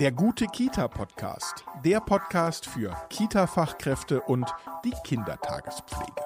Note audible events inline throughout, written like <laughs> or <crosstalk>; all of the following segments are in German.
Der gute Kita-Podcast. Der Podcast für Kita-Fachkräfte und die Kindertagespflege.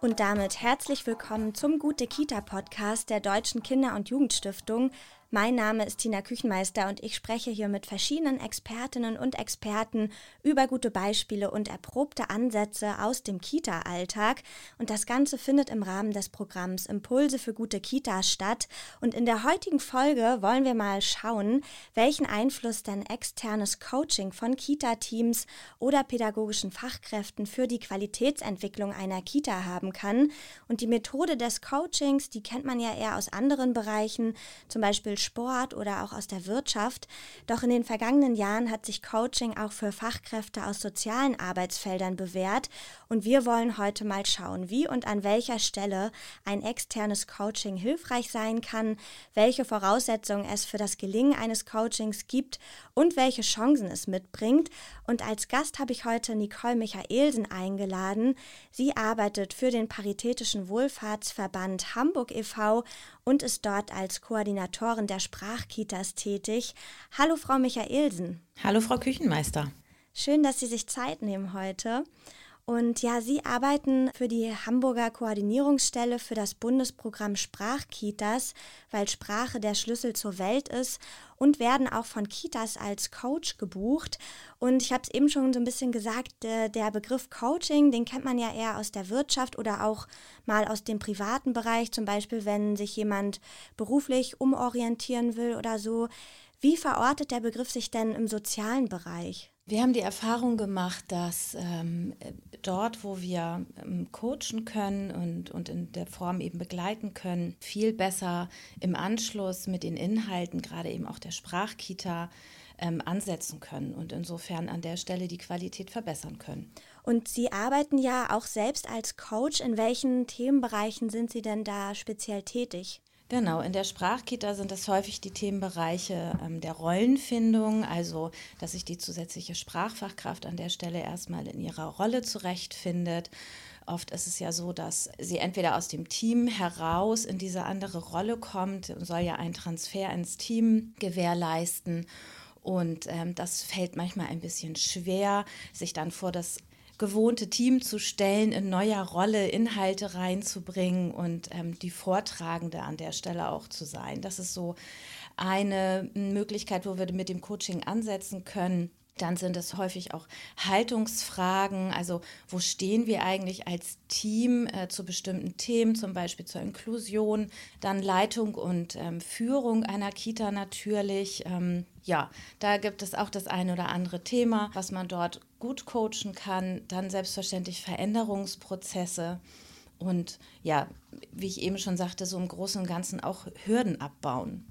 Und damit herzlich willkommen zum Gute Kita Podcast der Deutschen Kinder- und Jugendstiftung. Mein Name ist Tina Küchenmeister und ich spreche hier mit verschiedenen Expertinnen und Experten über gute Beispiele und erprobte Ansätze aus dem Kita-Alltag. Und das Ganze findet im Rahmen des Programms Impulse für gute Kitas statt. Und in der heutigen Folge wollen wir mal schauen, welchen Einfluss denn externes Coaching von Kita-Teams oder pädagogischen Fachkräften für die Qualitätsentwicklung einer Kita haben kann. Und die Methode des Coachings, die kennt man ja eher aus anderen Bereichen, zum Beispiel Sport oder auch aus der Wirtschaft. Doch in den vergangenen Jahren hat sich Coaching auch für Fachkräfte aus sozialen Arbeitsfeldern bewährt. Und wir wollen heute mal schauen, wie und an welcher Stelle ein externes Coaching hilfreich sein kann, welche Voraussetzungen es für das Gelingen eines Coachings gibt und welche Chancen es mitbringt. Und als Gast habe ich heute Nicole Michaelsen eingeladen. Sie arbeitet für den Paritätischen Wohlfahrtsverband Hamburg e.V. und ist dort als Koordinatorin der Sprachkitas tätig. Hallo, Frau Michaelsen. Hallo, Frau Küchenmeister. Schön, dass Sie sich Zeit nehmen heute. Und ja, Sie arbeiten für die Hamburger Koordinierungsstelle für das Bundesprogramm Sprachkitas, weil Sprache der Schlüssel zur Welt ist und werden auch von Kitas als Coach gebucht. Und ich habe es eben schon so ein bisschen gesagt, der Begriff Coaching, den kennt man ja eher aus der Wirtschaft oder auch mal aus dem privaten Bereich, zum Beispiel wenn sich jemand beruflich umorientieren will oder so. Wie verortet der Begriff sich denn im sozialen Bereich? Wir haben die Erfahrung gemacht, dass ähm, dort, wo wir ähm, coachen können und, und in der Form eben begleiten können, viel besser im Anschluss mit den Inhalten, gerade eben auch der Sprachkita, ähm, ansetzen können und insofern an der Stelle die Qualität verbessern können. Und Sie arbeiten ja auch selbst als Coach. In welchen Themenbereichen sind Sie denn da speziell tätig? Genau, in der Sprachkita sind das häufig die Themenbereiche ähm, der Rollenfindung, also dass sich die zusätzliche Sprachfachkraft an der Stelle erstmal in ihrer Rolle zurechtfindet. Oft ist es ja so, dass sie entweder aus dem Team heraus in diese andere Rolle kommt, soll ja einen Transfer ins Team gewährleisten. Und ähm, das fällt manchmal ein bisschen schwer, sich dann vor das gewohnte Team zu stellen, in neuer Rolle Inhalte reinzubringen und ähm, die Vortragende an der Stelle auch zu sein. Das ist so eine Möglichkeit, wo wir mit dem Coaching ansetzen können. Dann sind es häufig auch Haltungsfragen, also wo stehen wir eigentlich als Team äh, zu bestimmten Themen, zum Beispiel zur Inklusion, dann Leitung und ähm, Führung einer Kita natürlich. Ähm, ja, da gibt es auch das eine oder andere Thema, was man dort gut coachen kann. Dann selbstverständlich Veränderungsprozesse und ja, wie ich eben schon sagte, so im Großen und Ganzen auch Hürden abbauen.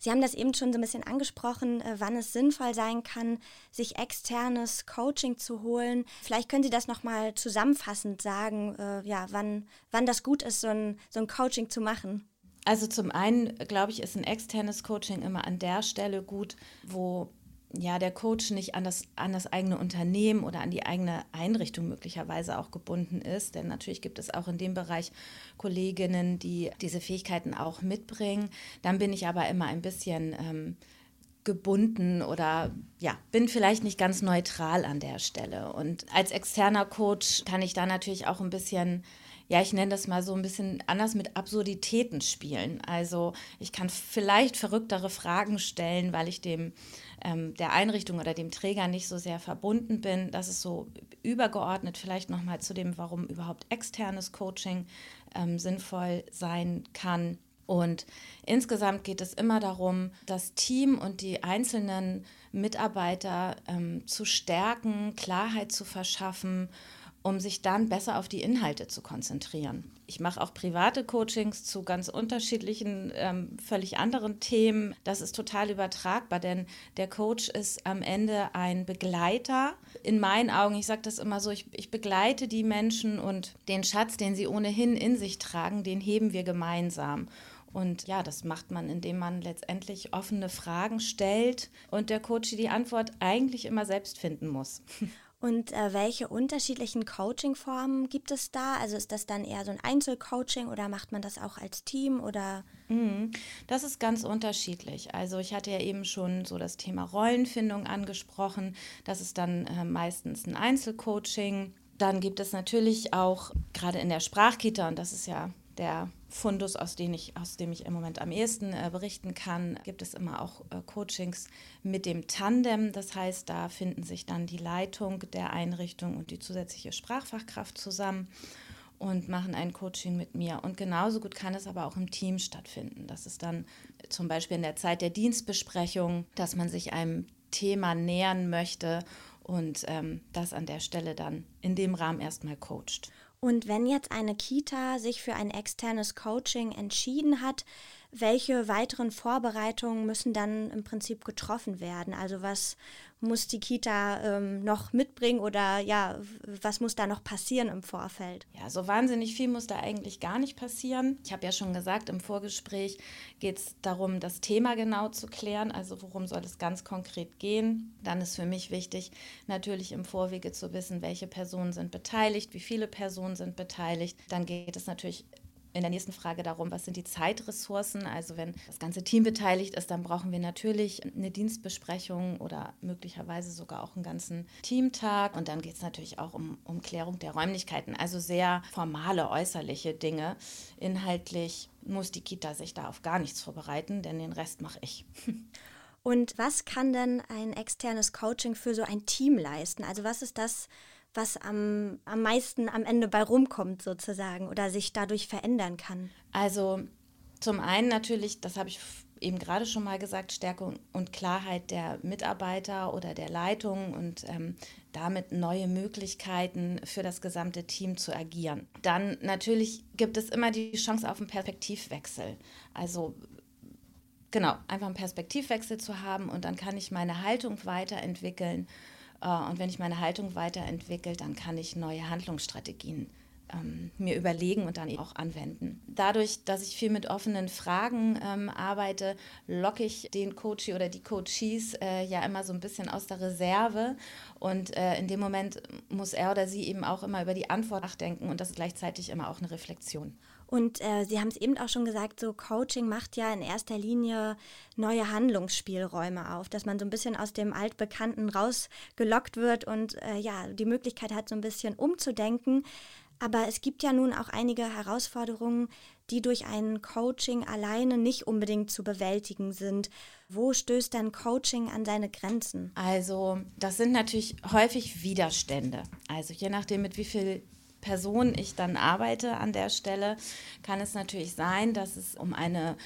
Sie haben das eben schon so ein bisschen angesprochen, äh, wann es sinnvoll sein kann, sich externes Coaching zu holen. Vielleicht können Sie das nochmal zusammenfassend sagen, äh, ja, wann, wann das gut ist, so ein, so ein Coaching zu machen. Also zum einen, glaube ich, ist ein externes Coaching immer an der Stelle gut, wo ja, der Coach nicht an das, an das eigene Unternehmen oder an die eigene Einrichtung möglicherweise auch gebunden ist. Denn natürlich gibt es auch in dem Bereich Kolleginnen, die diese Fähigkeiten auch mitbringen. Dann bin ich aber immer ein bisschen ähm, gebunden oder ja, bin vielleicht nicht ganz neutral an der Stelle. Und als externer Coach kann ich da natürlich auch ein bisschen ja, ich nenne das mal so ein bisschen anders mit Absurditäten spielen. Also ich kann vielleicht verrücktere Fragen stellen, weil ich dem ähm, der Einrichtung oder dem Träger nicht so sehr verbunden bin. Das ist so übergeordnet vielleicht nochmal zu dem, warum überhaupt externes Coaching ähm, sinnvoll sein kann. Und insgesamt geht es immer darum, das Team und die einzelnen Mitarbeiter ähm, zu stärken, Klarheit zu verschaffen um sich dann besser auf die Inhalte zu konzentrieren. Ich mache auch private Coachings zu ganz unterschiedlichen, ähm, völlig anderen Themen. Das ist total übertragbar, denn der Coach ist am Ende ein Begleiter. In meinen Augen, ich sage das immer so, ich, ich begleite die Menschen und den Schatz, den sie ohnehin in sich tragen, den heben wir gemeinsam. Und ja, das macht man, indem man letztendlich offene Fragen stellt und der Coach die Antwort eigentlich immer selbst finden muss. <laughs> Und äh, welche unterschiedlichen Coaching-Formen gibt es da? Also ist das dann eher so ein Einzelcoaching oder macht man das auch als Team oder? Mhm. Das ist ganz unterschiedlich. Also ich hatte ja eben schon so das Thema Rollenfindung angesprochen. Das ist dann äh, meistens ein Einzelcoaching. Dann gibt es natürlich auch gerade in der Sprachkita, und das ist ja der Fundus, aus dem ich, aus dem ich im Moment am ehesten äh, berichten kann, gibt es immer auch äh, Coachings mit dem Tandem. Das heißt, da finden sich dann die Leitung der Einrichtung und die zusätzliche Sprachfachkraft zusammen und machen ein Coaching mit mir. Und genauso gut kann es aber auch im Team stattfinden. Das ist dann zum Beispiel in der Zeit der Dienstbesprechung, dass man sich einem Thema nähern möchte und ähm, das an der Stelle dann in dem Rahmen erstmal coacht. Und wenn jetzt eine Kita sich für ein externes Coaching entschieden hat, welche weiteren Vorbereitungen müssen dann im Prinzip getroffen werden? Also was muss die Kita ähm, noch mitbringen oder ja, was muss da noch passieren im Vorfeld? Ja, so wahnsinnig viel muss da eigentlich gar nicht passieren. Ich habe ja schon gesagt, im Vorgespräch geht es darum, das Thema genau zu klären, also worum soll es ganz konkret gehen. Dann ist für mich wichtig, natürlich im Vorwege zu wissen, welche Personen sind beteiligt, wie viele Personen sind beteiligt. Dann geht es natürlich in der nächsten Frage darum, was sind die Zeitressourcen. Also wenn das ganze Team beteiligt ist, dann brauchen wir natürlich eine Dienstbesprechung oder möglicherweise sogar auch einen ganzen Teamtag. Und dann geht es natürlich auch um, um Klärung der Räumlichkeiten. Also sehr formale, äußerliche Dinge. Inhaltlich muss die Kita sich da auf gar nichts vorbereiten, denn den Rest mache ich. <laughs> Und was kann denn ein externes Coaching für so ein Team leisten? Also was ist das, was am, am meisten am Ende bei rumkommt sozusagen oder sich dadurch verändern kann? Also zum einen natürlich, das habe ich eben gerade schon mal gesagt, Stärke und Klarheit der Mitarbeiter oder der Leitung und ähm, damit neue Möglichkeiten für das gesamte Team zu agieren. Dann natürlich gibt es immer die Chance auf einen Perspektivwechsel. Also genau, einfach einen Perspektivwechsel zu haben und dann kann ich meine Haltung weiterentwickeln und wenn ich meine Haltung weiterentwickle, dann kann ich neue Handlungsstrategien ähm, mir überlegen und dann auch anwenden. Dadurch, dass ich viel mit offenen Fragen ähm, arbeite, locke ich den Coachie oder die Coaches äh, ja immer so ein bisschen aus der Reserve. Und äh, in dem Moment muss er oder sie eben auch immer über die Antwort nachdenken und das ist gleichzeitig immer auch eine Reflexion. Und äh, Sie haben es eben auch schon gesagt, so Coaching macht ja in erster Linie neue Handlungsspielräume auf, dass man so ein bisschen aus dem Altbekannten rausgelockt wird und äh, ja, die Möglichkeit hat, so ein bisschen umzudenken. Aber es gibt ja nun auch einige Herausforderungen, die durch ein Coaching alleine nicht unbedingt zu bewältigen sind. Wo stößt dann Coaching an seine Grenzen? Also das sind natürlich häufig Widerstände. Also je nachdem, mit wie viel Person ich dann arbeite an der Stelle, kann es natürlich sein, dass es um eine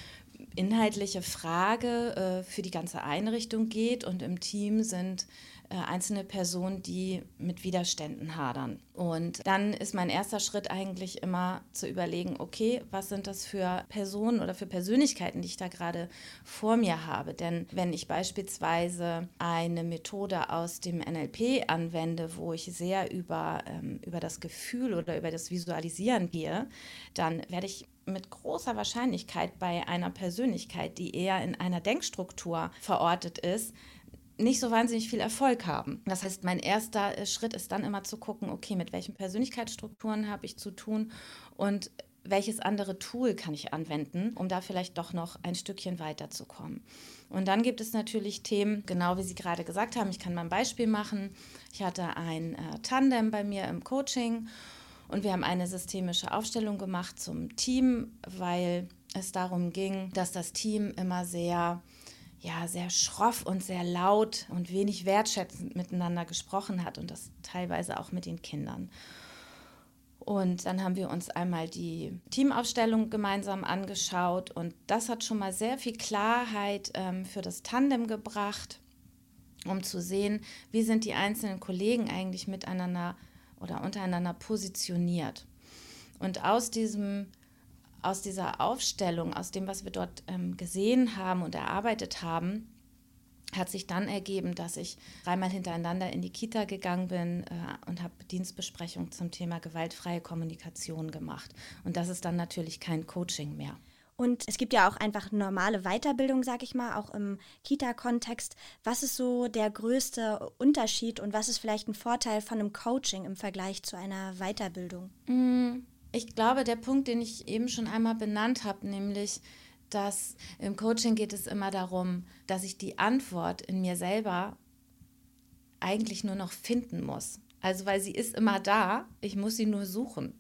inhaltliche Frage äh, für die ganze Einrichtung geht und im Team sind einzelne Personen, die mit Widerständen hadern. Und dann ist mein erster Schritt eigentlich immer zu überlegen, okay, was sind das für Personen oder für Persönlichkeiten, die ich da gerade vor mir habe? Denn wenn ich beispielsweise eine Methode aus dem NLP anwende, wo ich sehr über, ähm, über das Gefühl oder über das Visualisieren gehe, dann werde ich mit großer Wahrscheinlichkeit bei einer Persönlichkeit, die eher in einer Denkstruktur verortet ist, nicht so wahnsinnig viel Erfolg haben. Das heißt, mein erster äh, Schritt ist dann immer zu gucken, okay, mit welchen Persönlichkeitsstrukturen habe ich zu tun und welches andere Tool kann ich anwenden, um da vielleicht doch noch ein Stückchen weiterzukommen. Und dann gibt es natürlich Themen, genau wie Sie gerade gesagt haben, ich kann mal ein Beispiel machen. Ich hatte ein äh, Tandem bei mir im Coaching und wir haben eine systemische Aufstellung gemacht zum Team, weil es darum ging, dass das Team immer sehr ja, sehr schroff und sehr laut und wenig wertschätzend miteinander gesprochen hat und das teilweise auch mit den Kindern. Und dann haben wir uns einmal die Teamaufstellung gemeinsam angeschaut und das hat schon mal sehr viel Klarheit ähm, für das Tandem gebracht, um zu sehen, wie sind die einzelnen Kollegen eigentlich miteinander oder untereinander positioniert. Und aus diesem aus dieser Aufstellung, aus dem, was wir dort ähm, gesehen haben und erarbeitet haben, hat sich dann ergeben, dass ich dreimal hintereinander in die Kita gegangen bin äh, und habe Dienstbesprechung zum Thema gewaltfreie Kommunikation gemacht. Und das ist dann natürlich kein Coaching mehr. Und es gibt ja auch einfach normale Weiterbildung, sag ich mal, auch im Kita-Kontext. Was ist so der größte Unterschied und was ist vielleicht ein Vorteil von einem Coaching im Vergleich zu einer Weiterbildung? Mm, ich glaube, der Punkt, den ich eben schon einmal benannt habe, nämlich, dass im Coaching geht es immer darum, dass ich die Antwort in mir selber eigentlich nur noch finden muss. Also weil sie ist immer da, ich muss sie nur suchen.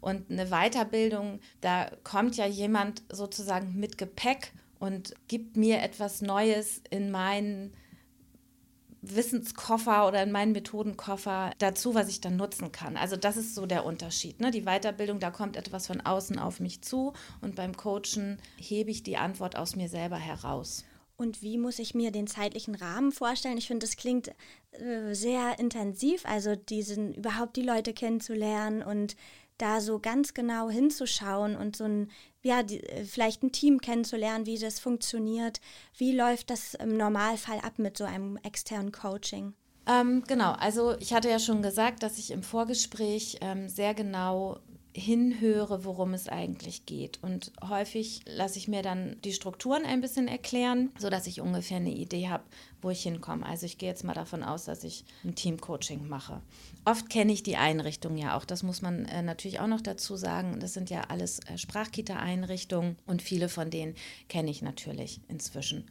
Und eine Weiterbildung, da kommt ja jemand sozusagen mit Gepäck und gibt mir etwas Neues in meinen Wissenskoffer oder in meinen Methodenkoffer dazu, was ich dann nutzen kann. Also das ist so der Unterschied. Ne? Die Weiterbildung, da kommt etwas von außen auf mich zu und beim Coachen hebe ich die Antwort aus mir selber heraus. Und wie muss ich mir den zeitlichen Rahmen vorstellen? Ich finde, das klingt äh, sehr intensiv, also diesen überhaupt die Leute kennenzulernen und da so ganz genau hinzuschauen und so ein, ja, die, äh, vielleicht ein Team kennenzulernen, wie das funktioniert. Wie läuft das im Normalfall ab mit so einem externen Coaching? Ähm, genau, also ich hatte ja schon gesagt, dass ich im Vorgespräch ähm, sehr genau hinhöre, worum es eigentlich geht. Und häufig lasse ich mir dann die Strukturen ein bisschen erklären, sodass ich ungefähr eine Idee habe, wo ich hinkomme. Also ich gehe jetzt mal davon aus, dass ich ein Teamcoaching mache. Oft kenne ich die Einrichtungen ja auch. Das muss man äh, natürlich auch noch dazu sagen. Das sind ja alles äh, Sprachkita-Einrichtungen und viele von denen kenne ich natürlich inzwischen.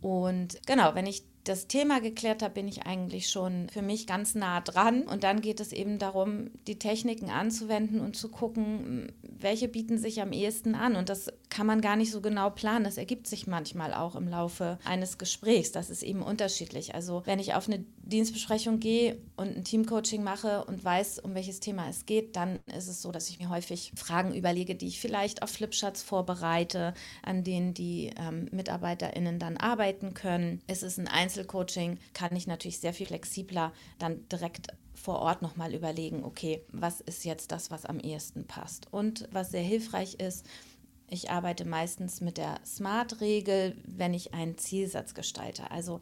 Und genau, wenn ich das Thema geklärt habe, bin ich eigentlich schon für mich ganz nah dran. Und dann geht es eben darum, die Techniken anzuwenden und zu gucken, welche bieten sich am ehesten an. Und das kann man gar nicht so genau planen. Das ergibt sich manchmal auch im Laufe eines Gesprächs. Das ist eben unterschiedlich. Also wenn ich auf eine Dienstbesprechung gehe und ein Teamcoaching mache und weiß, um welches Thema es geht, dann ist es so, dass ich mir häufig Fragen überlege, die ich vielleicht auf Flipcharts vorbereite, an denen die ähm, MitarbeiterInnen dann arbeiten können. Es ist ein Einzelcoaching, kann ich natürlich sehr viel flexibler dann direkt vor Ort nochmal überlegen, okay, was ist jetzt das, was am ehesten passt. Und was sehr hilfreich ist, ich arbeite meistens mit der SMART-Regel, wenn ich einen Zielsatz gestalte. Also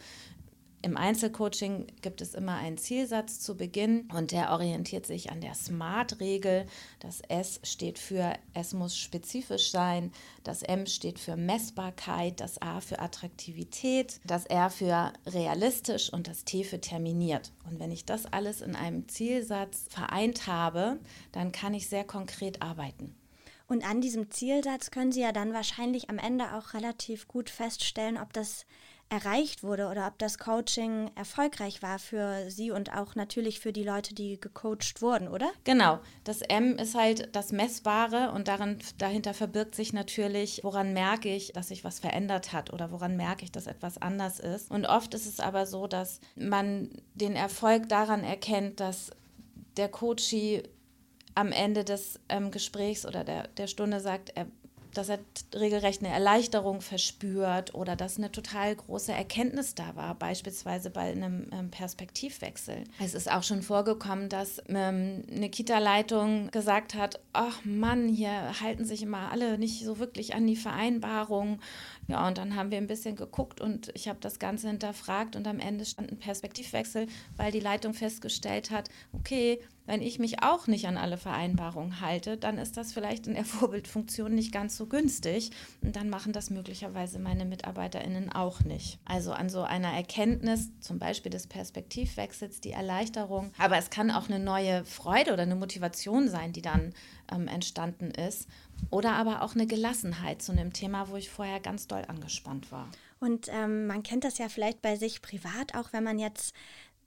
im Einzelcoaching gibt es immer einen Zielsatz zu Beginn und der orientiert sich an der SMART-Regel. Das S steht für es muss spezifisch sein, das M steht für Messbarkeit, das A für Attraktivität, das R für realistisch und das T für terminiert. Und wenn ich das alles in einem Zielsatz vereint habe, dann kann ich sehr konkret arbeiten. Und an diesem Zielsatz können Sie ja dann wahrscheinlich am Ende auch relativ gut feststellen, ob das erreicht wurde oder ob das Coaching erfolgreich war für Sie und auch natürlich für die Leute, die gecoacht wurden, oder? Genau. Das M ist halt das Messbare und darin, dahinter verbirgt sich natürlich, woran merke ich, dass sich was verändert hat oder woran merke ich, dass etwas anders ist. Und oft ist es aber so, dass man den Erfolg daran erkennt, dass der Coachie am Ende des ähm, Gesprächs oder der, der Stunde sagt, er dass er regelrecht eine Erleichterung verspürt oder dass eine total große Erkenntnis da war, beispielsweise bei einem ähm, Perspektivwechsel. Es ist auch schon vorgekommen, dass ähm, eine Kita-Leitung gesagt hat, ach Mann, hier halten sich immer alle nicht so wirklich an die Vereinbarung. Ja, und dann haben wir ein bisschen geguckt und ich habe das Ganze hinterfragt und am Ende stand ein Perspektivwechsel, weil die Leitung festgestellt hat, okay, wenn ich mich auch nicht an alle Vereinbarungen halte, dann ist das vielleicht in der <laughs> Vorbildfunktion nicht ganz so günstig und dann machen das möglicherweise meine Mitarbeiterinnen auch nicht. Also an so einer Erkenntnis, zum Beispiel des Perspektivwechsels, die Erleichterung, aber es kann auch eine neue Freude oder eine Motivation sein, die dann ähm, entstanden ist oder aber auch eine Gelassenheit zu einem Thema, wo ich vorher ganz doll angespannt war. Und ähm, man kennt das ja vielleicht bei sich privat, auch wenn man jetzt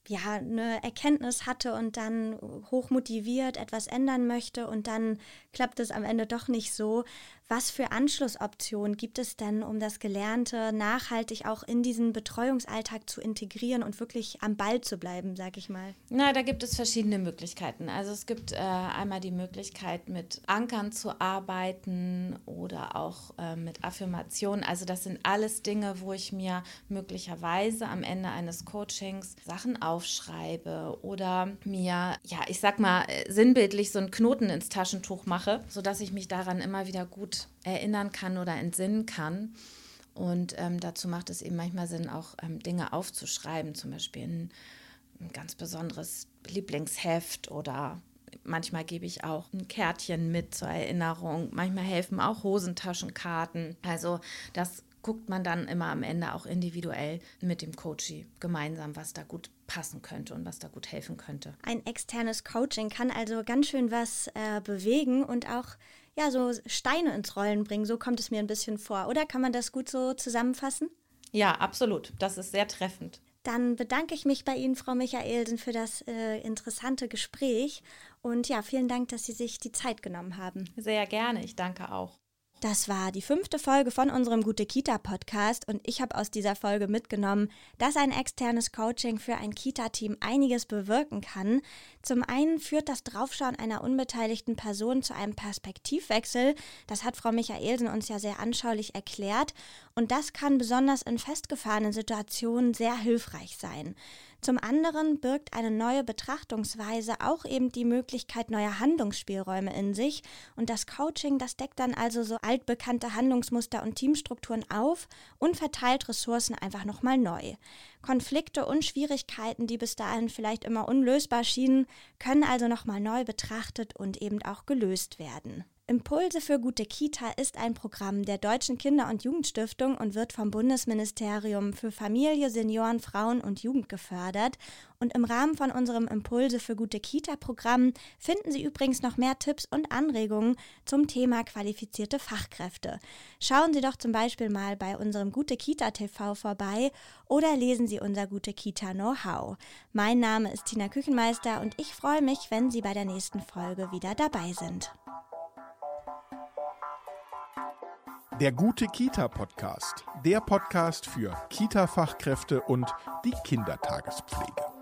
ja, eine Erkenntnis hatte und dann hochmotiviert etwas ändern möchte und dann klappt es am Ende doch nicht so. Was für Anschlussoptionen gibt es denn, um das Gelernte nachhaltig auch in diesen Betreuungsalltag zu integrieren und wirklich am Ball zu bleiben, sag ich mal? Na, da gibt es verschiedene Möglichkeiten. Also es gibt äh, einmal die Möglichkeit, mit Ankern zu arbeiten oder auch äh, mit Affirmationen. Also das sind alles Dinge, wo ich mir möglicherweise am Ende eines Coachings Sachen aufschreibe oder mir, ja, ich sag mal, äh, sinnbildlich so einen Knoten ins Taschentuch mache, sodass ich mich daran immer wieder gut erinnern kann oder entsinnen kann. Und ähm, dazu macht es eben manchmal Sinn, auch ähm, Dinge aufzuschreiben, zum Beispiel ein, ein, ganz besonderes Lieblingsheft oder Manchmal gebe ich auch ein Kärtchen mit zur Erinnerung. Manchmal helfen auch Hosentaschenkarten. Also das guckt man dann immer am Ende auch individuell mit dem Coachie gemeinsam, was da gut passen könnte und was da gut helfen könnte. Ein externes Coaching kann also ganz schön was äh, bewegen und auch ja so Steine ins Rollen bringen. So kommt es mir ein bisschen vor. Oder kann man das gut so zusammenfassen? Ja, absolut. Das ist sehr treffend. Dann bedanke ich mich bei Ihnen, Frau Michaelsen, für das äh, interessante Gespräch. Und ja, vielen Dank, dass Sie sich die Zeit genommen haben. Sehr gerne. Ich danke auch. Das war die fünfte Folge von unserem Gute Kita Podcast und ich habe aus dieser Folge mitgenommen, dass ein externes Coaching für ein Kita-Team einiges bewirken kann. Zum einen führt das Draufschauen einer unbeteiligten Person zu einem Perspektivwechsel. Das hat Frau Michaelsen uns ja sehr anschaulich erklärt und das kann besonders in festgefahrenen Situationen sehr hilfreich sein. Zum anderen birgt eine neue Betrachtungsweise auch eben die Möglichkeit neuer Handlungsspielräume in sich und das Coaching, das deckt dann also so altbekannte Handlungsmuster und Teamstrukturen auf und verteilt Ressourcen einfach nochmal neu. Konflikte und Schwierigkeiten, die bis dahin vielleicht immer unlösbar schienen, können also nochmal neu betrachtet und eben auch gelöst werden. Impulse für gute Kita ist ein Programm der Deutschen Kinder- und Jugendstiftung und wird vom Bundesministerium für Familie, Senioren, Frauen und Jugend gefördert. Und im Rahmen von unserem Impulse für gute Kita-Programm finden Sie übrigens noch mehr Tipps und Anregungen zum Thema qualifizierte Fachkräfte. Schauen Sie doch zum Beispiel mal bei unserem Gute Kita TV vorbei oder lesen Sie unser Gute Kita Know-how. Mein Name ist Tina Küchenmeister und ich freue mich, wenn Sie bei der nächsten Folge wieder dabei sind. Der gute Kita-Podcast. Der Podcast für Kita-Fachkräfte und die Kindertagespflege.